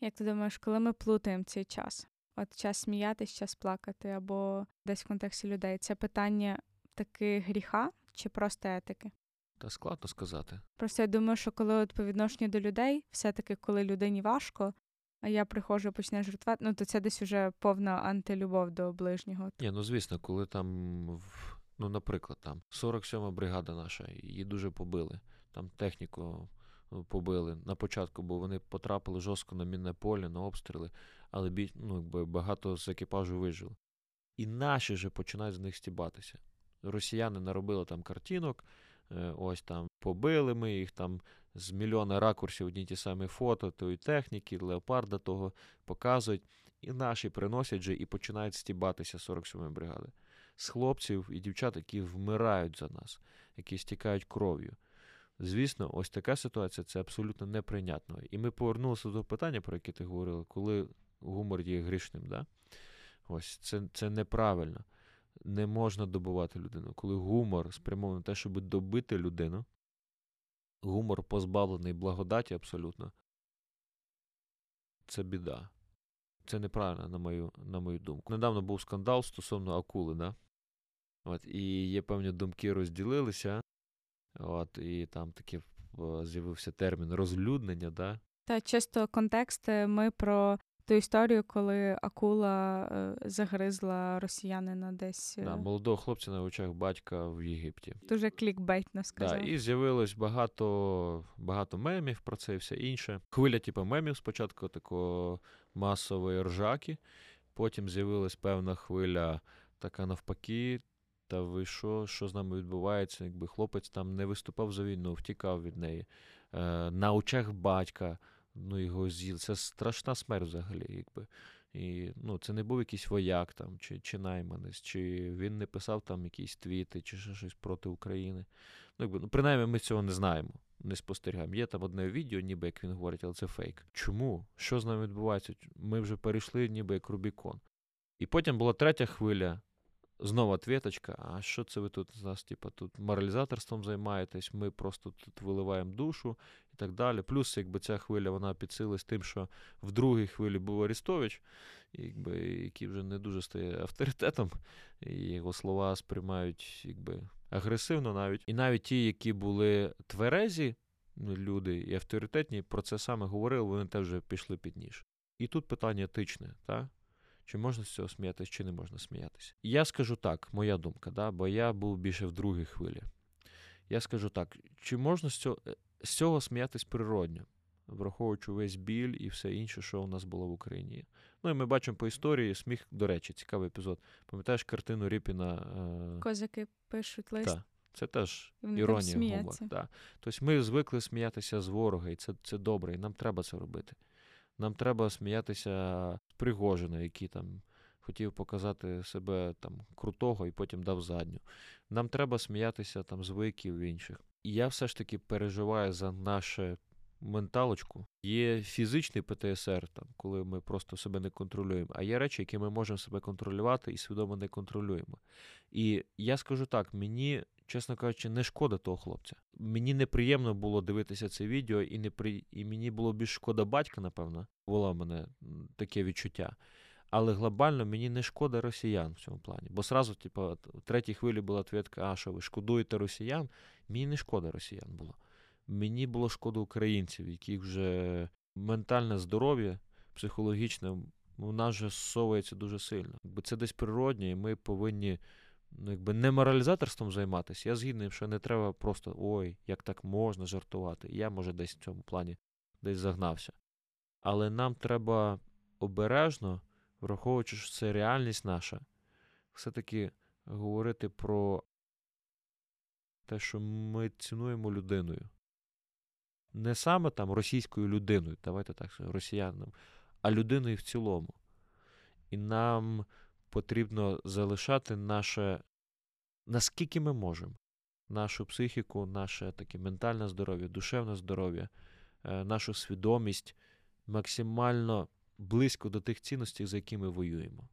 Як ти думаєш, коли ми плутаємо цей час? От час сміятись, час плакати, або десь в контексті людей, це питання таки гріха чи просто етики? Та складно сказати. Просто я думаю, що коли от по відношенню до людей, все-таки коли людині важко, а я приходжу і почне жартувати, ну то це десь уже повна антилюбов до ближнього. Ні, ну звісно, коли там, в- ну, наприклад, там 47-ма бригада наша, її дуже побили. Там техніку ну, побили на початку, бо вони потрапили жорстко на мінне поле, на обстріли, але бі, ну, багато з екіпажу вижили. І наші же починають з них стібатися. Росіяни наробили там картинок, е, ось там побили ми їх там з мільйона ракурсів одні ті самі фото, тої техніки, леопарда того показують. І наші приносять же і починають стібатися 47-ї бригади. З хлопців і дівчат, які вмирають за нас, які стікають кров'ю. Звісно, ось така ситуація це абсолютно неприйнятно. І ми повернулися до питання, про яке ти говорила, коли гумор є грішним. Да? Ось це, це неправильно. Не можна добувати людину. Коли гумор спрямований на те, щоб добити людину, гумор позбавлений благодаті абсолютно, це біда. Це неправильно, на мою, на мою думку. Недавно був скандал стосовно акули, да? От, і є певні думки розділилися. От, і там таки е, з'явився термін розлюднення, да? Та чисто контекст е, ми про ту історію, коли акула е, загризла росіянина десь. Да, е, молодого хлопця на очах батька в Єгипті. Дуже клікбейтно Да, сказав. і з'явилось багато, багато мемів про це і все інше. Хвиля, типу, мемів спочатку такого масової ржаки, потім з'явилась певна хвиля, така навпаки. Та ви що, що з нами відбувається? Якби хлопець там не виступав за війну, втікав від неї. Е, на очах батька, ну його з'їли. Це страшна смерть взагалі. Якби. І ну, це не був якийсь вояк там, чи, чи найманець, чи він не писав там якісь твіти, чи ще щось проти України. Ну, якби, ну, принаймні, ми цього не знаємо, не спостерігаємо. Є там одне відео, ніби як він говорить, але це фейк. Чому? Що з нами відбувається? Ми вже перейшли, ніби як Рубікон. І потім була третя хвиля. Знову ответочка, а що це ви тут з нас, типу, тут моралізаторством займаєтесь, ми просто тут виливаємо душу так далі. Плюс, якби ця хвиля вона підсилилась тим, що в другій хвилі був Арістович, якби, який вже не дуже стає авторитетом, і його слова сприймають якби, агресивно навіть. І навіть ті, які були тверезі ну, люди і авторитетні, про це саме говорили, вони теж пішли під ніж. І тут питання етичне, так? Чи можна з цього сміятися, чи не можна сміятися? Я скажу так, моя думка, да, бо я був більше в другій хвилі. Я скажу так: чи можна з цього, з цього сміятись природньо, враховуючи весь біль і все інше, що у нас було в Україні? Ну і ми бачимо по історії сміх, до речі, цікавий епізод. Пам'ятаєш картину Ріпіна? Е... Козаки пишуть лист. Так, це теж вони іронія гумор. Да. Тобто ми звикли сміятися з ворога, і це, це добре, і нам треба це робити. Нам треба сміятися з Пригожина, який там хотів показати себе там крутого і потім дав задню. Нам треба сміятися там з виків інших. Я все ж таки переживаю за нашу менталочку. Є фізичний ПТСР, там, коли ми просто себе не контролюємо, а є речі, які ми можемо себе контролювати і свідомо не контролюємо. І я скажу так: мені, чесно кажучи, не шкода того хлопця. Мені неприємно було дивитися це відео, і не при... і мені було більш шкода батька, напевно, було в мене таке відчуття. Але глобально мені не шкода росіян в цьому плані. Бо сразу, типу, в третій хвилі була ответка, а що ви шкодуєте росіян? Мені не шкода росіян було. Мені було шкода українців, яких вже ментальне здоров'я, психологічне, у нас вже зсовується дуже сильно. Бо це десь природнє, і ми повинні ну, якби не моралізаторством займатися. Я згідний, що не треба просто ой, як так можна жартувати. Я, може, десь в цьому плані десь загнався. Але нам треба обережно, враховуючи, що це реальність наша, все-таки говорити про те, що ми цінуємо людиною. Не саме там російською людиною, давайте так росіянам, а людиною в цілому. І нам потрібно залишати наше, наскільки ми можемо, нашу психіку, наше таке ментальне здоров'я, душевне здоров'я, е, нашу свідомість максимально близько до тих цінностей, за які ми воюємо.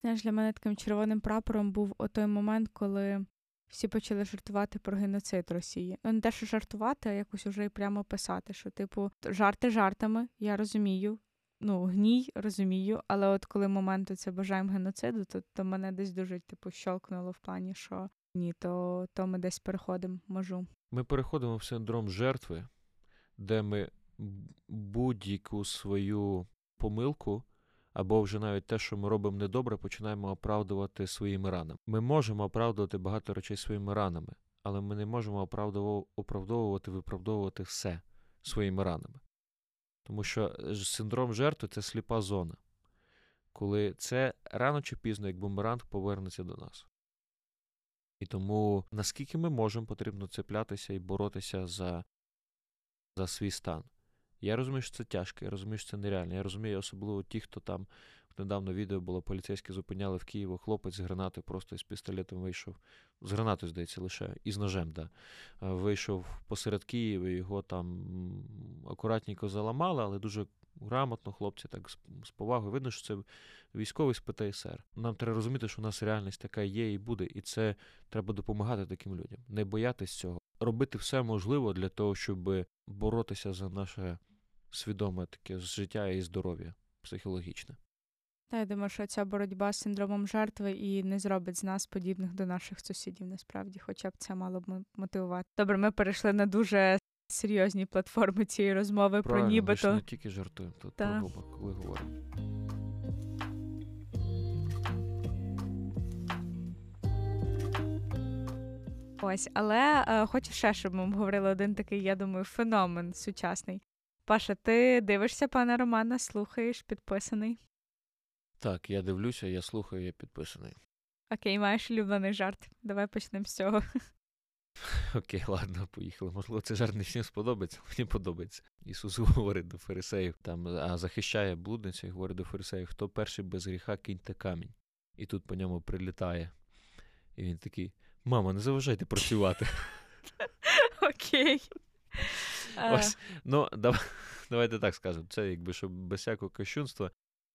Знаєш, для мене таким червоним прапором був отой момент, коли всі почали жартувати про геноцид Росії. Ну, не те, що жартувати, а якось уже і прямо писати, що, типу, жарти жартами, я розумію. Ну, гній розумію, але от коли момент це бажаємо геноциду, то, то мене десь дуже типу щолкнуло в плані, що ні, то, то ми десь переходимо можу. Ми переходимо в синдром жертви, де ми будь-яку свою помилку, або вже навіть те, що ми робимо недобре, починаємо оправдувати своїми ранами. Ми можемо оправдувати багато речей своїми ранами, але ми не можемо оправдовувати, виправдовувати все своїми ранами. Тому що синдром жертви це сліпа зона, коли це рано чи пізно, як бумеранг, повернеться до нас. І тому наскільки ми можемо, потрібно цеплятися і боротися за, за свій стан. Я розумію, що це тяжко, я розумію, що це нереально. Я розумію, особливо ті, хто там недавно відео було, поліцейські зупиняли в Києві, хлопець з гранати просто із пістолетом вийшов. З гранатою, здається, лише, і з ножем, да. Е, Вийшов посеред Києва, його там акуратненько заламали, але дуже грамотно, хлопці так з, повагою. Видно, що це військовий з ПТСР. Нам треба розуміти, що у нас реальність така є і буде, і це треба допомагати таким людям, не боятись цього, робити все можливе для того, щоб боротися за наше свідоме таке життя і здоров'я психологічне. Та я думаю, що ця боротьба з синдромом жертви і не зробить з нас подібних до наших сусідів, насправді, хоча б це мало б мотивувати. Добре, ми перейшли на дуже серйозні платформи цієї розмови про Правильно, ми ж не тільки жартуємо тут Та. про Боба, коли говоримо. Ось, але е, хочу ще, щоб ми обговорили один такий, я думаю, феномен сучасний. Паша, ти дивишся пана Романа, слухаєш, підписаний. Так, я дивлюся, я слухаю, я підписаний. Окей, маєш улюблений жарт. Давай почнемо з цього. Окей, ладно, поїхали. Можливо, це жарт не всім сподобається, мені подобається. Ісус говорить до фарисеїв, там, а захищає блудницю і говорить до фарисеїв, хто перший без гріха киньте камінь. І тут по ньому прилітає. І він такий: Мама, не заважайте працювати. Окей. Е, Ось, ну, давайте так скажемо. Це якби щоб без всякого кощунства.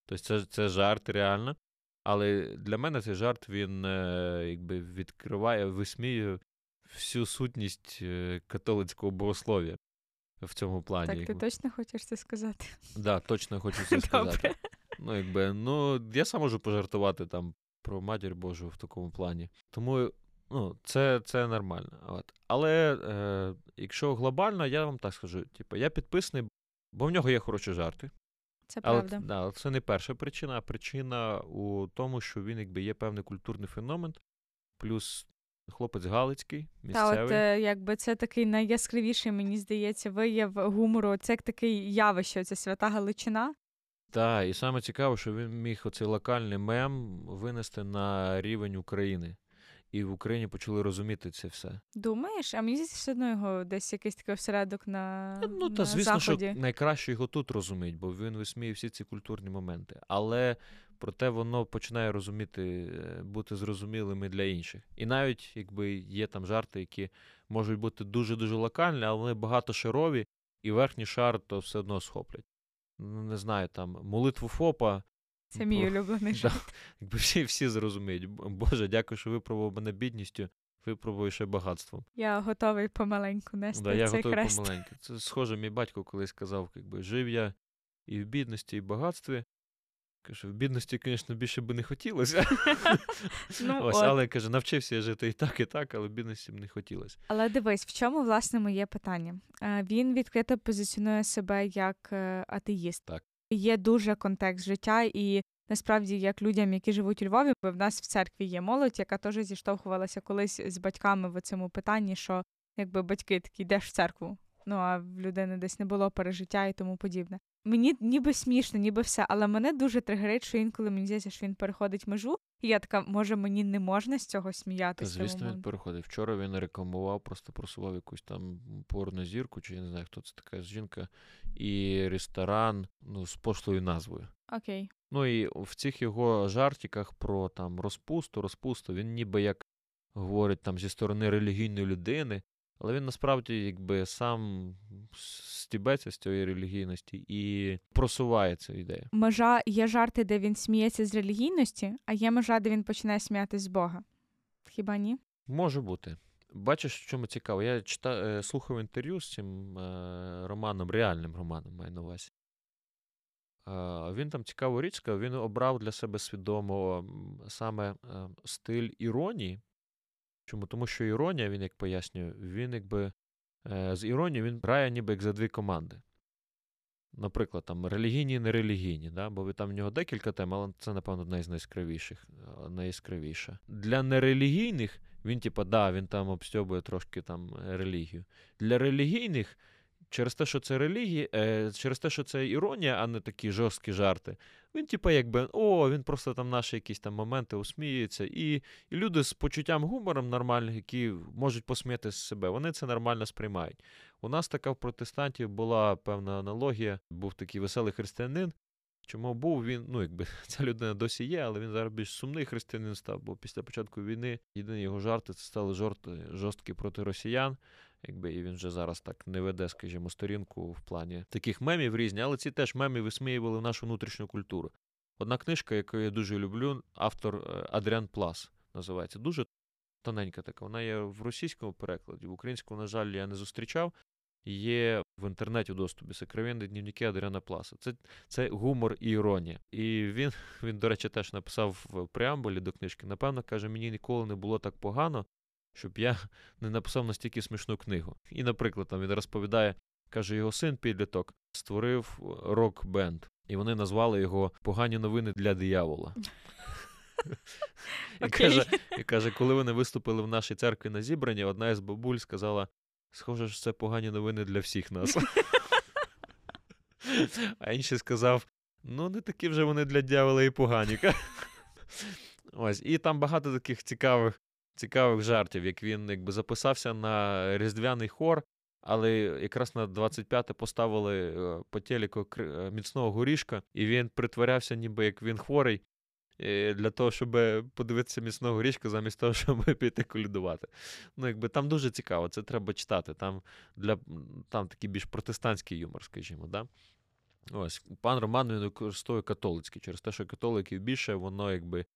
Тобто це, це жарт реально. Але для мене цей жарт він е, якби відкриває, висміює всю сутність е, католицького богослов'я в цьому плані. Так, ти якби. точно хочеш це сказати? Да, точно хочу це сказати. Добре. Ну, якби, ну, я сам можу пожартувати там про матір Божу в такому плані. Тому ну, це, це нормально. От. Але е, якщо глобально, я вам так скажу: типу, я підписаний, бо в нього є хороші жарти. Це Але правда. да, це не перша причина, а причина у тому, що він якби є певний культурний феномен, плюс хлопець Галицький, Та місцевий. от е, якби це такий найяскравіший, мені здається, вияв гумору. Це як такий явище, це свята Галичина. Так, і саме цікаво, що він міг оцей локальний мем винести на рівень України. І в Україні почали розуміти це все. Думаєш? А мені здається, все одно його десь якийсь такий осередок на, Ну, та на звісно, заході. що найкраще його тут розуміють, бо він висміє всі ці культурні моменти. Але проте воно починає розуміти, е, бути зрозумілими для інших. І навіть якби є там жарти, які можуть бути дуже-дуже локальні, але вони багатошарові, і верхній шар то все одно схоплять. Ну, не знаю, там молитву ФОПа. Це мій улюблений Да. жарт. Якби всі, всі зрозуміють. Боже, дякую, що випробував мене бідністю, випробую ще багатством. Я готовий помаленьку нести Да, я цей готовий хрест. помаленьку. Це схоже, мій батько колись сказав, якби жив я і в бідності, і в багатстві. Каже, в бідності, звісно, більше би не хотілося. Ну, Ось, от. але каже, навчився я жити і так, і так, але в бідності б не хотілося. Але дивись, в чому власне моє питання? Е, Він відкрито позиціонує себе як е, атеїст. Так. Є дуже контекст життя, і насправді, як людям, які живуть у Львові, бо в нас в церкві є молодь, яка теж зіштовхувалася колись з батьками в цьому питанні, що якби батьки такі йдеш в церкву. Ну а в людини десь не було пережиття і тому подібне. Мені ніби смішно, ніби все, але мене дуже тригерить, що інколи мені здається, що він переходить межу, і я така, може, мені не можна з цього сміятися. звісно, він переходить. Вчора він рекламував, просто просував якусь там порнозірку, чи я не знаю, хто це така жінка, і ресторан ну, з пошлою назвою. Окей. Ну і в цих його жартиках про там розпусту, розпусту, він ніби як говорить там зі сторони релігійної людини, але він насправді якби сам стібеться з цієї релігійності і просуває цю ідею. Межа є жарти, де він сміється з релігійності, а є межа, де він починає сміятись з Бога. Хіба ні? Може бути. Бачиш, в чому цікаво? Я чита, е, слухав інтерв'ю з цим е, романом, реальним романом, маю на увазі. Е, він там цікаву річ сказав, він обрав для себе свідомо саме е, стиль іронії. Чому? Тому що іронія, він як пояснює, він якби е, з іронією він грає ніби як за дві команди. Наприклад, там релігійні і нерелігійні, да? бо там в нього декілька тем, але це, напевно, одна із найяскравіших, е, найяскравіша. Для нерелігійних він, типа, да, він там обстьобує трошки там релігію. Для релігійних, через те, що це релігія, е, через те, що це іронія, а не такі жорсткі жарти, він, типа, якби, о, він просто там наші якісь там моменти усміюється. І, і люди з почуттям гумором нормальних, які можуть посміяти з себе, вони це нормально сприймають. У нас така в протестантів була певна аналогія, був такий веселий християнин. Чому був він, ну якби ця людина досі є, але він зараз більш сумний християнин став, бо після початку війни єдині його жарти це стали жорти, жорсткі проти росіян. Якби і він вже зараз так не веде, скажімо, сторінку в плані таких мемів різні, але ці теж меми висміювали нашу внутрішню культуру. Одна книжка, яку я дуже люблю, автор е, Адріан Плас називається. Дуже тоненька така. Вона є в російському перекладі, в українському, на жаль, я не зустрічав. Є в інтернеті в доступі сокровенні дневники Адріана Пласа. Це, це гумор і іронія. І він, він, до речі, теж написав в преамбулі до книжки. Напевно, каже, мені ніколи не було так погано, щоб я не написав настільки смішну книгу. І, наприклад, там він розповідає, каже, його син підліток створив рок-бенд, і вони назвали його Погані новини для диявола. І каже, і каже, коли вони виступили в нашій церкві на зібранні, одна із бабуль сказала: схоже, що це погані новини для всіх нас. А інший сказав: ну, не такі вже вони для дьявола і погані. Ось, І там багато таких цікавих цікавих жартів, як він якби записався на різдвяний хор, але якраз на 25-те поставили е, по телеку е, міцного горішка, і він притворявся, ніби як він хворий, е, для того, щоб подивитися міцного горішка, замість того, щоб піти колядувати. Ну, якби Там дуже цікаво, це треба читати. Там для, там такий більш протестантський юмор, скажімо. Да? Ось, Пан Роман він використовує католицький, через те, що католиків більше, воно якби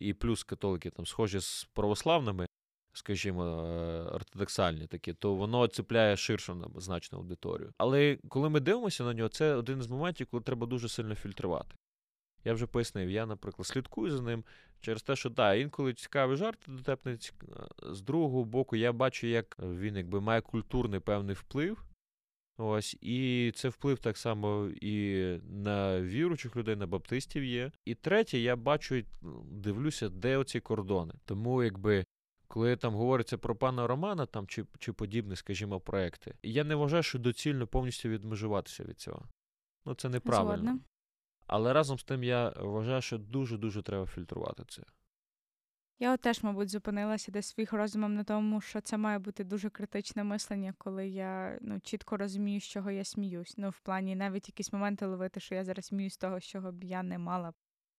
і плюс католики там схожі з православними, скажімо, е, ортодоксальні такі, то воно цепляє ширшу значну аудиторію. Але коли ми дивимося на нього, це один з моментів, коли треба дуже сильно фільтрувати. Я вже пояснив, я, наприклад, слідкую за ним через те, що так, інколи цікаві жарти дотепний. З другого боку, я бачу, як він якби має культурний певний вплив. Ось, і це вплив так само і на віруючих людей, на баптистів є. І третє, я бачу, дивлюся, де оці кордони. Тому, якби. Коли там говориться про пана Романа там чи чи подібні, скажімо, проекти, я не вважаю, що доцільно повністю відмежуватися від цього. Ну, це неправильно. Згодна. Але разом з тим я вважаю, що дуже-дуже треба фільтрувати це. Я от теж, мабуть, зупинилася десь своїх розумом на тому, що це має бути дуже критичне мислення, коли я ну, чітко розумію, з чого я сміюсь. Ну, в плані навіть якісь моменти ловити, що я зараз сміюсь з того, з чого б я не мала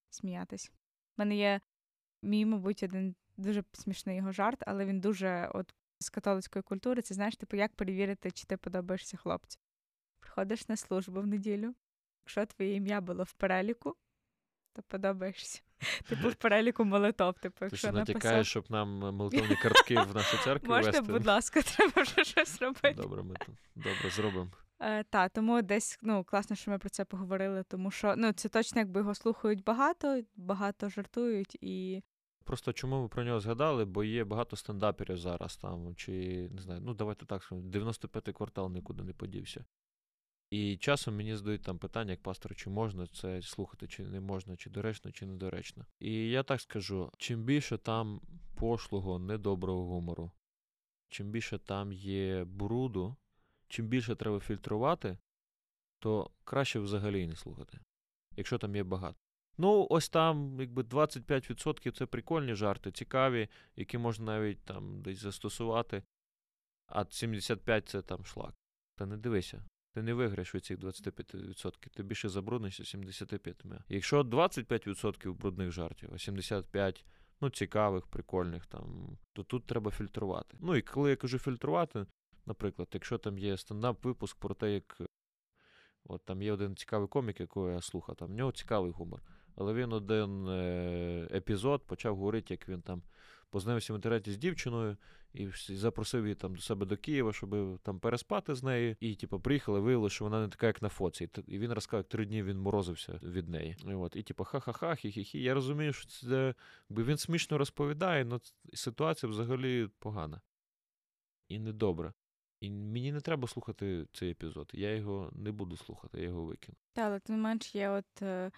сміятись. У мене є мій, мабуть, один дуже смішний його жарт, але він дуже от з католицької культури. Це знаєш, типу, як перевірити, чи ти подобаєшся хлопцю. Приходиш на службу в неділю. Якщо твоє ім'я було в переліку, то подобаєшся. Типу в переліку молитов. Типу, якщо Ти натякаєш, щоб нам молитовні картки в нашу церкву Можете, вести? будь ласка, треба вже щось робити. Добре, ми тут добре зробимо. Е, Та, тому десь ну, класно, що ми про це поговорили, тому що ну, це точно якби його слухають багато, багато жартують і. Просто чому ми про нього згадали, бо є багато стендаперів зараз там, чи не знаю, ну давайте так скажемо, 95-й квартал нікуди не подівся. І часом мені задають там питання, як пастор, чи можна це слухати, чи не можна, чи доречно, чи недоречно. І я так скажу: чим більше там пошлого, недоброго гумору, чим більше там є бруду, чим більше треба фільтрувати, то краще взагалі не слухати, якщо там є багато. Ну, ось там, якби 25% це прикольні жарти, цікаві, які можна навіть там десь застосувати, а 75% це там шлак. Та не дивися. Ти не виграєш від цих 25%, ти більше забруднишся 75%. Якщо 25% брудних жартів, а 75% ну, цікавих, прикольних, там, то тут треба фільтрувати. Ну і коли я кажу фільтрувати, наприклад, якщо там є стендап-випуск про те, як от там є один цікавий комік, якого я слухав, там в нього цікавий гумор. Але він один е- епізод почав говорити, як він там познайомився в інтернеті з дівчиною і запросив її там до себе до Києва, щоб там переспати з нею. І, типу, приїхали, виявили, що вона не така, як на фоці. І він розказав, як три дні він морозився від неї. І от, і типу, ха-ха-ха, хі-хі-хі. Я розумію, що це він смішно розповідає, але ситуація взагалі погана і недобра. І мені не треба слухати цей епізод. Я його не буду слухати, я його викину. Так, але тим менш є от е,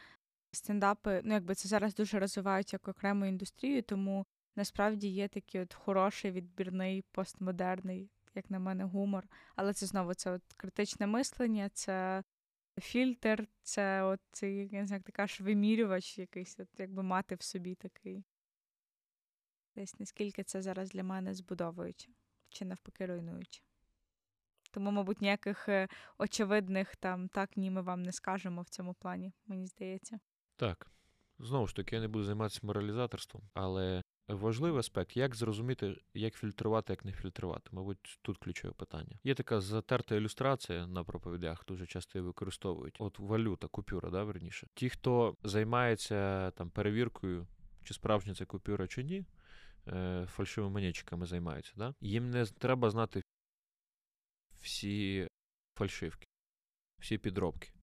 стендапи, ну якби це зараз дуже розвивають як окрему індустрію, тому насправді є такий от хороший, відбірний, постмодерний, як на мене, гумор. Але це знову це от критичне мислення, це фільтр, це от цей, я не знаю, як ти вимірювач якийсь, от якби мати в собі такий. Десь наскільки це зараз для мене збудовуюче чи навпаки руйнуюче. Тому, мабуть, ніяких е, очевидних там так ні ми вам не скажемо в цьому плані, мені здається. Так. Знову ж таки, я не буду займатися моралізаторством, але Важливий аспект, як зрозуміти, як фільтрувати, як не фільтрувати. Мабуть, тут ключове питання. Є така затерта ілюстрація на проповідях, дуже часто її використовують. От валюта, купюра, да, верніше. Ті, хто займається там перевіркою, чи справжня це купюра, чи ні, е, фальшивими монетчиками займаються. Да? Їм не треба знати всі фальшивки, всі підробки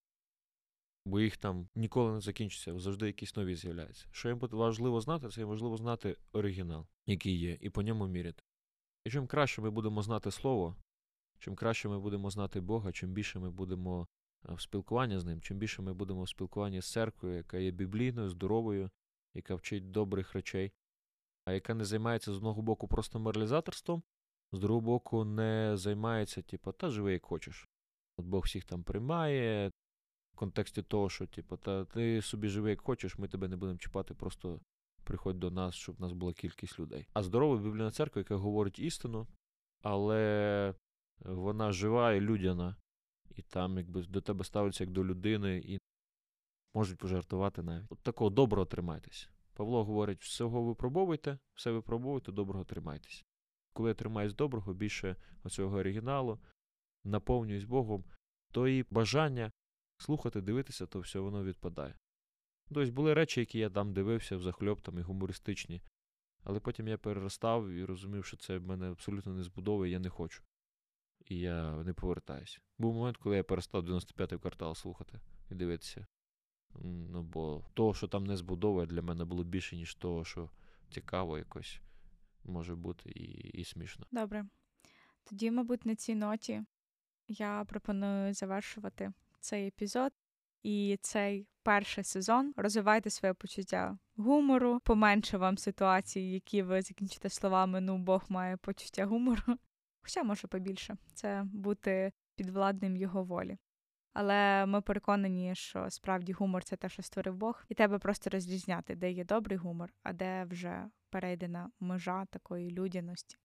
бо їх там ніколи не закінчиться, завжди якісь нові з'являються. Що їм важливо знати, це їм важливо знати оригінал, який є, і по ньому міряти. І чим краще ми будемо знати Слово, чим краще ми будемо знати Бога, чим більше ми будемо е, в спілкуванні з ним, чим більше ми будемо в спілкуванні з церквою, яка є біблійною, здоровою, яка вчить добрих речей, а яка не займається з одного боку просто моралізаторством, з другого боку, не займається, типу, та живи як хочеш. От Бог всіх там приймає, контексті того, що, типу, та ти собі живи як хочеш, ми тебе не будемо чіпати, просто приходь до нас, щоб в нас була кількість людей. А здорова біблійна церква, яка говорить істину, але вона жива і людяна, і там якби до тебе ставляться як до людини, і можуть пожартувати навіть. От такого доброго тримайтесь. Павло говорить: всього випробовуйте, все випробовуйте, доброго тримайтесь. Коли я тримаюсь доброго, більше оцього оригіналу, наповнююсь Богом, то і бажання слухати, дивитися, то все воно відпадає. Тобто були речі, які я там дивився в захльоп, там і гумористичні, але потім я переростав і розумів, що це в мене абсолютно не збудовує, я не хочу. І я не повертаюся. Був момент, коли я перестав 95-й квартал слухати і дивитися. Ну, бо того, що там не збудовує, для мене було більше, ніж того, що цікаво якось може бути і, і смішно. Добре. Тоді, мабуть, на цій ноті я пропоную завершувати цей епізод і цей перший сезон. Розвивайте своє почуття гумору, поменше вам ситуацій, які ви закінчите словами Ну, Бог має почуття гумору. Хоча може побільше. Це бути підвладним його волі. Але ми переконані, що справді гумор це те, що створив Бог, і тебе просто розрізняти, де є добрий гумор, а де вже перейдена межа такої людяності.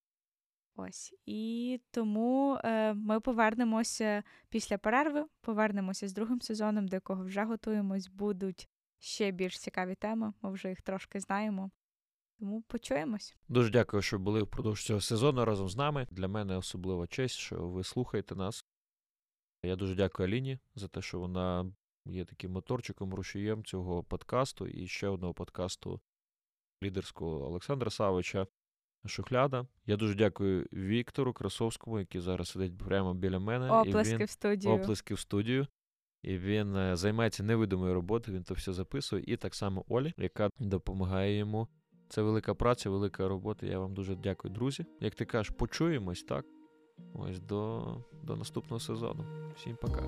Ось і тому е, ми повернемося після перерви, повернемося з другим сезоном, до якого вже готуємось. Будуть ще більш цікаві теми. Ми вже їх трошки знаємо. Тому почуємось. Дуже дякую, що були впродовж цього сезону разом з нами. Для мене особлива честь, що ви слухаєте нас. Я дуже дякую Аліні за те, що вона є таким моторчиком, рушієм цього подкасту і ще одного подкасту лідерського Олександра Савича Шухляда. Я дуже дякую Віктору Красовському, який зараз сидить прямо біля мене. Оплески і він... в студію. Оплески в студію. І він е, займається невидимою роботою, він то все записує. І так само Олі, яка допомагає йому. Це велика праця, велика робота. Я вам дуже дякую, друзі. Як ти кажеш, почуємось, так? Ось до, до наступного сезону. Всім пока.